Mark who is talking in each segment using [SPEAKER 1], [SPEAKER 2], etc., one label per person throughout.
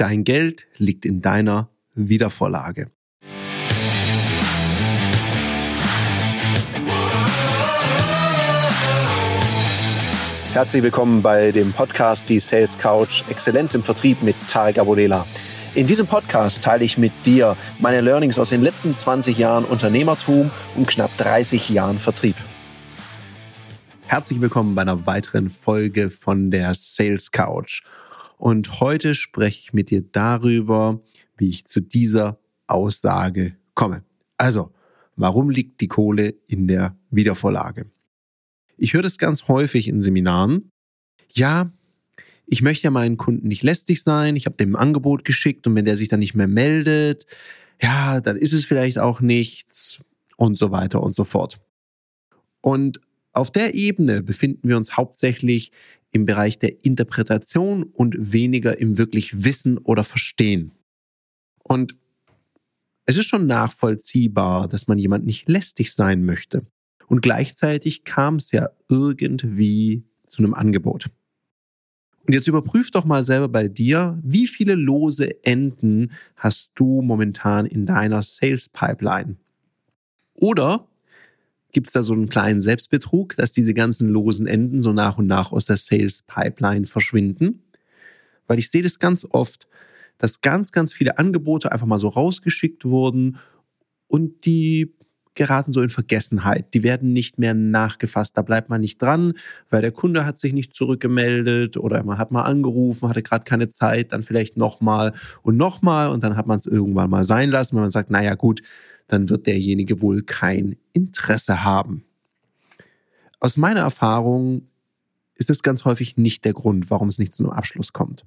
[SPEAKER 1] Dein Geld liegt in deiner Wiedervorlage. Herzlich willkommen bei dem Podcast Die Sales Couch Exzellenz im Vertrieb mit Tarek Abodela. In diesem Podcast teile ich mit dir meine Learnings aus den letzten 20 Jahren Unternehmertum und knapp 30 Jahren Vertrieb. Herzlich willkommen bei einer weiteren Folge von der Sales Couch. Und heute spreche ich mit dir darüber, wie ich zu dieser Aussage komme. Also, warum liegt die Kohle in der Wiedervorlage? Ich höre das ganz häufig in Seminaren. Ja, ich möchte ja meinen Kunden nicht lästig sein. Ich habe dem ein Angebot geschickt und wenn der sich dann nicht mehr meldet, ja, dann ist es vielleicht auch nichts und so weiter und so fort. Und auf der Ebene befinden wir uns hauptsächlich im Bereich der Interpretation und weniger im wirklich Wissen oder Verstehen. Und es ist schon nachvollziehbar, dass man jemand nicht lästig sein möchte. Und gleichzeitig kam es ja irgendwie zu einem Angebot. Und jetzt überprüf doch mal selber bei dir, wie viele lose Enden hast du momentan in deiner Sales Pipeline? Oder gibt es da so einen kleinen Selbstbetrug, dass diese ganzen losen Enden so nach und nach aus der Sales Pipeline verschwinden? Weil ich sehe das ganz oft, dass ganz, ganz viele Angebote einfach mal so rausgeschickt wurden und die geraten so in Vergessenheit. Die werden nicht mehr nachgefasst. Da bleibt man nicht dran, weil der Kunde hat sich nicht zurückgemeldet oder man hat mal angerufen, hatte gerade keine Zeit, dann vielleicht nochmal und nochmal und dann hat man es irgendwann mal sein lassen, weil man sagt, naja gut, dann wird derjenige wohl kein Interesse haben. Aus meiner Erfahrung ist es ganz häufig nicht der Grund, warum es nicht zu einem Abschluss kommt.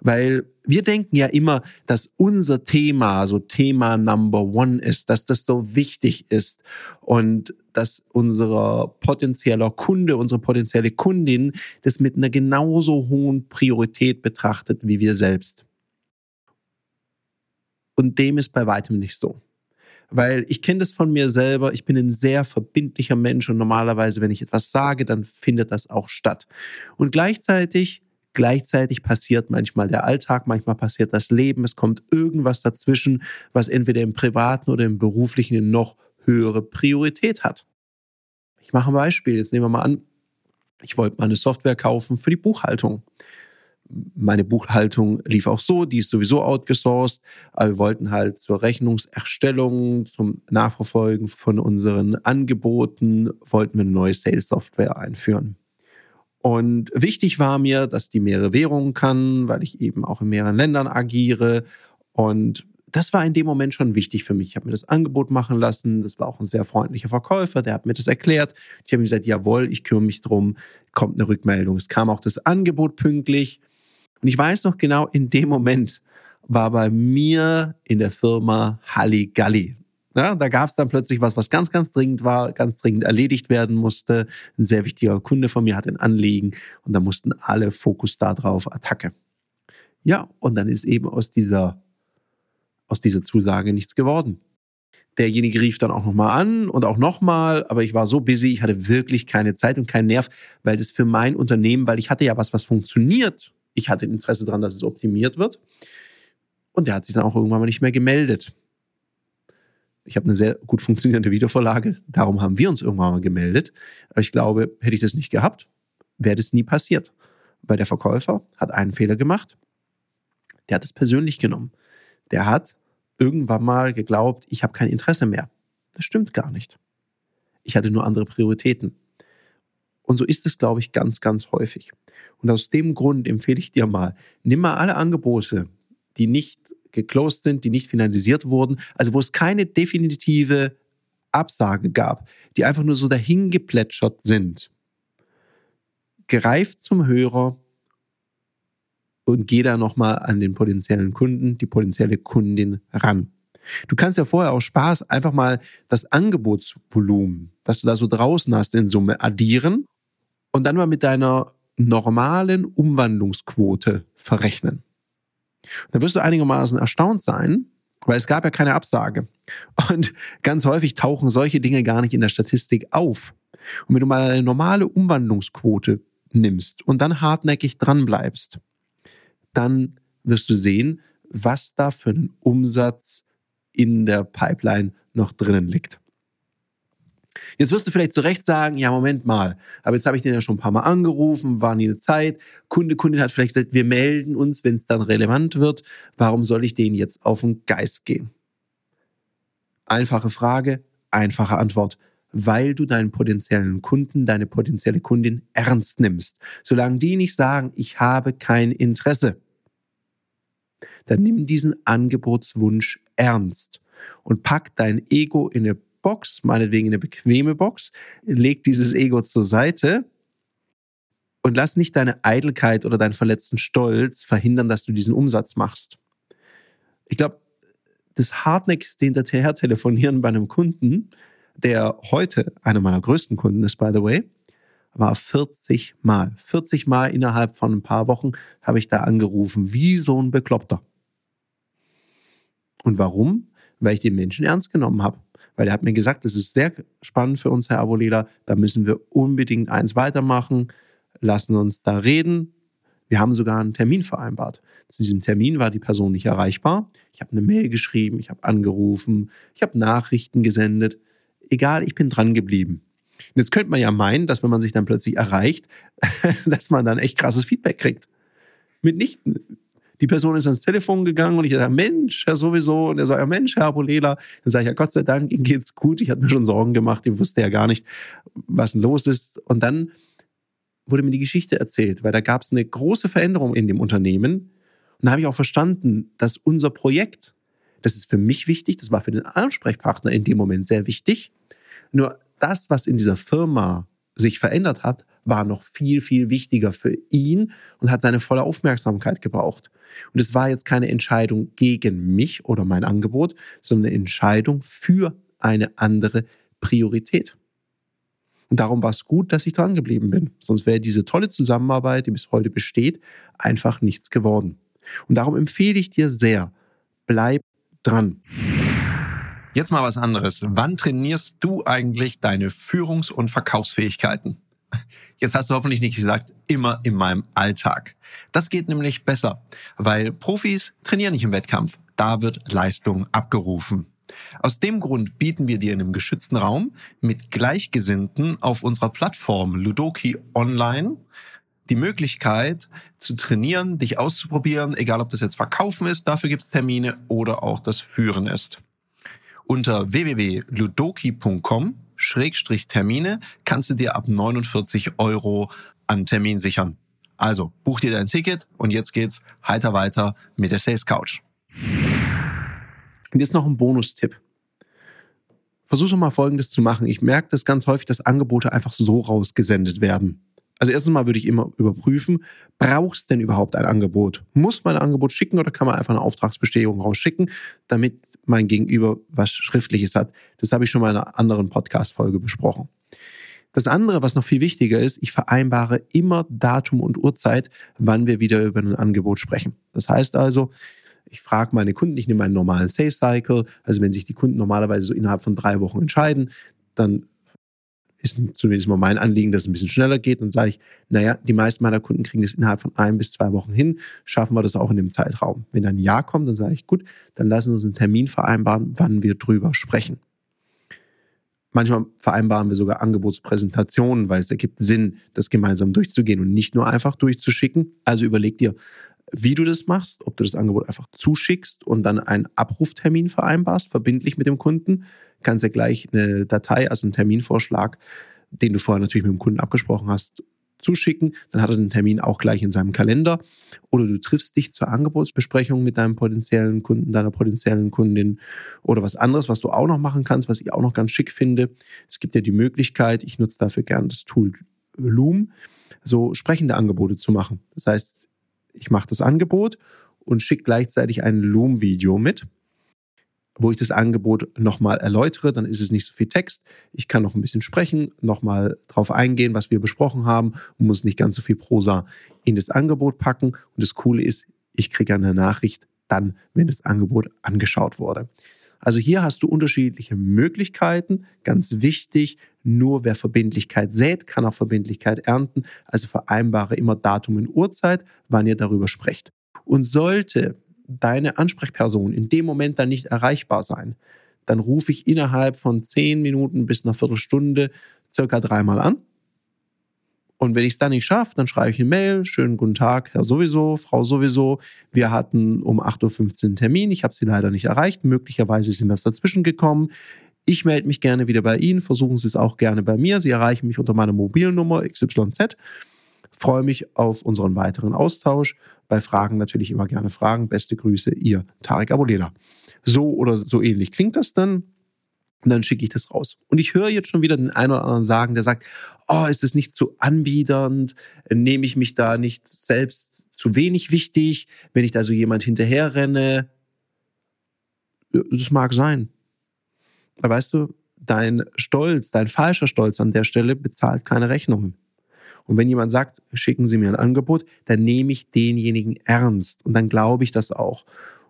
[SPEAKER 1] Weil wir denken ja immer, dass unser Thema so Thema Number One ist, dass das so wichtig ist und dass unser potenzieller Kunde, unsere potenzielle Kundin das mit einer genauso hohen Priorität betrachtet wie wir selbst. Und dem ist bei weitem nicht so weil ich kenne das von mir selber. Ich bin ein sehr verbindlicher Mensch und normalerweise, wenn ich etwas sage, dann findet das auch statt. Und gleichzeitig, gleichzeitig passiert manchmal der Alltag, manchmal passiert das Leben. Es kommt irgendwas dazwischen, was entweder im privaten oder im beruflichen eine noch höhere Priorität hat. Ich mache ein Beispiel. Jetzt nehmen wir mal an, ich wollte mal eine Software kaufen für die Buchhaltung meine Buchhaltung lief auch so, die ist sowieso outgesourced. Aber wir wollten halt zur Rechnungserstellung, zum Nachverfolgen von unseren Angeboten, wollten wir eine neue Sales-Software einführen. Und wichtig war mir, dass die mehrere Währungen kann, weil ich eben auch in mehreren Ländern agiere. Und das war in dem Moment schon wichtig für mich. Ich habe mir das Angebot machen lassen. Das war auch ein sehr freundlicher Verkäufer, der hat mir das erklärt. Ich habe gesagt, jawohl, ich kümmere mich drum, kommt eine Rückmeldung. Es kam auch das Angebot pünktlich. Und ich weiß noch genau, in dem Moment war bei mir in der Firma Halligalli. Ja, da gab es dann plötzlich was, was ganz, ganz dringend war, ganz dringend erledigt werden musste. Ein sehr wichtiger Kunde von mir hat ein Anliegen und da mussten alle Fokus darauf, Attacke. Ja, und dann ist eben aus dieser, aus dieser Zusage nichts geworden. Derjenige rief dann auch nochmal an und auch nochmal, aber ich war so busy, ich hatte wirklich keine Zeit und keinen Nerv, weil das für mein Unternehmen, weil ich hatte ja was, was funktioniert ich hatte Interesse daran, dass es optimiert wird. Und der hat sich dann auch irgendwann mal nicht mehr gemeldet. Ich habe eine sehr gut funktionierende Wiedervorlage. Darum haben wir uns irgendwann mal gemeldet. Aber ich glaube, hätte ich das nicht gehabt, wäre das nie passiert. Weil der Verkäufer hat einen Fehler gemacht. Der hat es persönlich genommen. Der hat irgendwann mal geglaubt, ich habe kein Interesse mehr. Das stimmt gar nicht. Ich hatte nur andere Prioritäten. Und so ist es, glaube ich, ganz, ganz häufig. Und aus dem Grund empfehle ich dir mal, nimm mal alle Angebote, die nicht geclosed sind, die nicht finalisiert wurden, also wo es keine definitive Absage gab, die einfach nur so dahingeplätschert sind. Greif zum Hörer und geh da nochmal an den potenziellen Kunden, die potenzielle Kundin ran. Du kannst ja vorher auch Spaß einfach mal das Angebotsvolumen, das du da so draußen hast, in Summe addieren und dann mal mit deiner normalen Umwandlungsquote verrechnen. Dann wirst du einigermaßen erstaunt sein, weil es gab ja keine Absage. Und ganz häufig tauchen solche Dinge gar nicht in der Statistik auf. Und wenn du mal eine normale Umwandlungsquote nimmst und dann hartnäckig dran bleibst, dann wirst du sehen, was da für einen Umsatz in der Pipeline noch drinnen liegt. Jetzt wirst du vielleicht zu Recht sagen, ja, Moment mal, aber jetzt habe ich den ja schon ein paar Mal angerufen, war nie eine Zeit. Kunde, Kundin hat vielleicht gesagt, wir melden uns, wenn es dann relevant wird. Warum soll ich denen jetzt auf den Geist gehen? Einfache Frage, einfache Antwort. Weil du deinen potenziellen Kunden, deine potenzielle Kundin ernst nimmst. Solange die nicht sagen, ich habe kein Interesse, dann nimm diesen Angebotswunsch ernst und pack dein Ego in eine Box, meinetwegen eine bequeme Box, leg dieses Ego zur Seite und lass nicht deine Eitelkeit oder deinen verletzten Stolz verhindern, dass du diesen Umsatz machst. Ich glaube, das hartnäckigste hinterher telefonieren bei einem Kunden, der heute einer meiner größten Kunden ist, by the way, war 40 Mal. 40 Mal innerhalb von ein paar Wochen habe ich da angerufen, wie so ein Bekloppter. Und warum? Weil ich den Menschen ernst genommen habe weil er hat mir gesagt, das ist sehr spannend für uns, Herr Aboleda, da müssen wir unbedingt eins weitermachen, lassen uns da reden. Wir haben sogar einen Termin vereinbart. Zu diesem Termin war die Person nicht erreichbar. Ich habe eine Mail geschrieben, ich habe angerufen, ich habe Nachrichten gesendet. Egal, ich bin dran geblieben. Und jetzt könnte man ja meinen, dass wenn man sich dann plötzlich erreicht, dass man dann echt krasses Feedback kriegt. Mitnichten. Die Person ist ans Telefon gegangen und ich sage, Mensch, ja sowieso. Und er sagt, ja Mensch, Herr Abulela. Dann sage ich, ja Gott sei Dank, Ihnen geht's gut. Ich hatte mir schon Sorgen gemacht. Ich wusste ja gar nicht, was denn los ist. Und dann wurde mir die Geschichte erzählt, weil da gab es eine große Veränderung in dem Unternehmen. Und da habe ich auch verstanden, dass unser Projekt, das ist für mich wichtig, das war für den Ansprechpartner in dem Moment sehr wichtig. Nur das, was in dieser Firma sich verändert hat, war noch viel, viel wichtiger für ihn und hat seine volle Aufmerksamkeit gebraucht. Und es war jetzt keine Entscheidung gegen mich oder mein Angebot, sondern eine Entscheidung für eine andere Priorität. Und darum war es gut, dass ich dran geblieben bin. Sonst wäre diese tolle Zusammenarbeit, die bis heute besteht, einfach nichts geworden. Und darum empfehle ich dir sehr, bleib dran.
[SPEAKER 2] Jetzt mal was anderes. Wann trainierst du eigentlich deine Führungs- und Verkaufsfähigkeiten? Jetzt hast du hoffentlich nicht gesagt, immer in meinem Alltag. Das geht nämlich besser, weil Profis trainieren nicht im Wettkampf. Da wird Leistung abgerufen. Aus dem Grund bieten wir dir in einem geschützten Raum mit Gleichgesinnten auf unserer Plattform Ludoki Online die Möglichkeit zu trainieren, dich auszuprobieren, egal ob das jetzt Verkaufen ist, dafür gibt es Termine oder auch das Führen ist. Unter www.ludoki.com Termine kannst du dir ab 49 Euro an Termin sichern. Also buch dir dein Ticket und jetzt geht's heiter weiter mit der Sales Couch.
[SPEAKER 1] Und jetzt noch ein Bonustipp. Versuche mal Folgendes zu machen. Ich merke das ganz häufig, dass Angebote einfach so rausgesendet werden. Also erstens mal würde ich immer überprüfen, brauchst denn überhaupt ein Angebot? Muss man ein Angebot schicken oder kann man einfach eine Auftragsbestätigung rausschicken, damit mein Gegenüber was Schriftliches hat? Das habe ich schon mal in einer anderen Podcast-Folge besprochen. Das andere, was noch viel wichtiger ist, ich vereinbare immer Datum und Uhrzeit, wann wir wieder über ein Angebot sprechen. Das heißt also, ich frage meine Kunden, ich nehme einen normalen Sales Cycle, also wenn sich die Kunden normalerweise so innerhalb von drei Wochen entscheiden, dann ist zumindest mal mein Anliegen, dass es ein bisschen schneller geht. Dann sage ich, naja, die meisten meiner Kunden kriegen das innerhalb von ein bis zwei Wochen hin. Schaffen wir das auch in dem Zeitraum? Wenn dann ein Ja kommt, dann sage ich, gut, dann lassen wir uns einen Termin vereinbaren, wann wir drüber sprechen. Manchmal vereinbaren wir sogar Angebotspräsentationen, weil es ergibt Sinn, das gemeinsam durchzugehen und nicht nur einfach durchzuschicken. Also überleg dir, wie du das machst, ob du das Angebot einfach zuschickst und dann einen Abruftermin vereinbarst, verbindlich mit dem Kunden, kannst ja gleich eine Datei, also einen Terminvorschlag, den du vorher natürlich mit dem Kunden abgesprochen hast, zuschicken. Dann hat er den Termin auch gleich in seinem Kalender. Oder du triffst dich zur Angebotsbesprechung mit deinem potenziellen Kunden, deiner potenziellen Kundin. Oder was anderes, was du auch noch machen kannst, was ich auch noch ganz schick finde. Es gibt ja die Möglichkeit, ich nutze dafür gern das Tool Loom, so sprechende Angebote zu machen. Das heißt, ich mache das Angebot und schicke gleichzeitig ein Loom-Video mit wo ich das Angebot nochmal erläutere, dann ist es nicht so viel Text. Ich kann noch ein bisschen sprechen, nochmal drauf eingehen, was wir besprochen haben und muss nicht ganz so viel Prosa in das Angebot packen. Und das Coole ist, ich kriege eine Nachricht dann, wenn das Angebot angeschaut wurde. Also hier hast du unterschiedliche Möglichkeiten. Ganz wichtig, nur wer Verbindlichkeit sät, kann auch Verbindlichkeit ernten. Also vereinbare immer Datum und Uhrzeit, wann ihr darüber sprecht. Und sollte deine Ansprechperson in dem Moment dann nicht erreichbar sein, dann rufe ich innerhalb von zehn Minuten bis einer Viertelstunde circa dreimal an. Und wenn ich es dann nicht schaffe, dann schreibe ich eine Mail, schönen guten Tag, Herr sowieso, Frau sowieso. Wir hatten um 8.15 Uhr einen Termin, ich habe Sie leider nicht erreicht, möglicherweise sind das dazwischen gekommen. Ich melde mich gerne wieder bei Ihnen, versuchen Sie es auch gerne bei mir. Sie erreichen mich unter meiner Mobilnummer XYZ. Freue mich auf unseren weiteren Austausch. Bei Fragen natürlich immer gerne Fragen. Beste Grüße, Ihr Tarek Abuleda. So oder so ähnlich klingt das dann. Und dann schicke ich das raus. Und ich höre jetzt schon wieder den einen oder anderen sagen, der sagt, oh, ist es nicht zu anbiedernd? Nehme ich mich da nicht selbst zu wenig wichtig, wenn ich da so jemand hinterher renne? Das mag sein. Weißt du, dein Stolz, dein falscher Stolz an der Stelle bezahlt keine Rechnungen. Und wenn jemand sagt, schicken Sie mir ein Angebot, dann nehme ich denjenigen ernst und dann glaube ich das auch.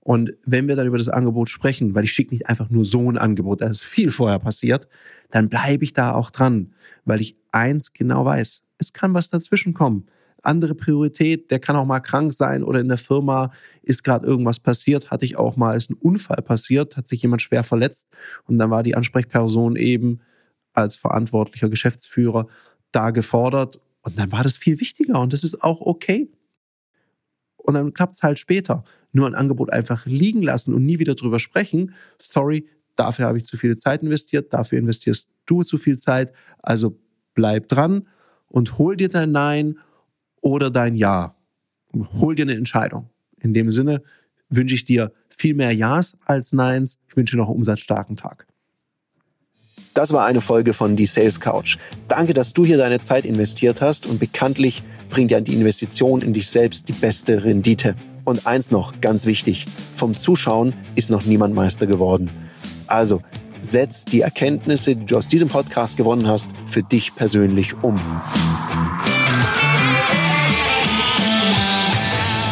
[SPEAKER 1] Und wenn wir dann über das Angebot sprechen, weil ich schicke nicht einfach nur so ein Angebot, das ist viel vorher passiert, dann bleibe ich da auch dran, weil ich eins genau weiß, es kann was dazwischen kommen. Andere Priorität, der kann auch mal krank sein oder in der Firma ist gerade irgendwas passiert, hatte ich auch mal, ist ein Unfall passiert, hat sich jemand schwer verletzt und dann war die Ansprechperson eben als verantwortlicher Geschäftsführer da gefordert und dann war das viel wichtiger und das ist auch okay. Und dann klappt es halt später. Nur ein Angebot einfach liegen lassen und nie wieder drüber sprechen. Sorry, dafür habe ich zu viel Zeit investiert, dafür investierst du zu viel Zeit. Also bleib dran und hol dir dein Nein oder dein Ja. Hol dir eine Entscheidung. In dem Sinne wünsche ich dir viel mehr Ja's als Neins. Ich wünsche dir noch einen umsatzstarken Tag. Das war eine Folge von Die Sales Couch. Danke, dass du hier deine Zeit investiert hast und bekanntlich bringt ja die Investition in dich selbst die beste Rendite. Und eins noch, ganz wichtig, vom Zuschauen ist noch niemand Meister geworden. Also setz die Erkenntnisse, die du aus diesem Podcast gewonnen hast, für dich persönlich um.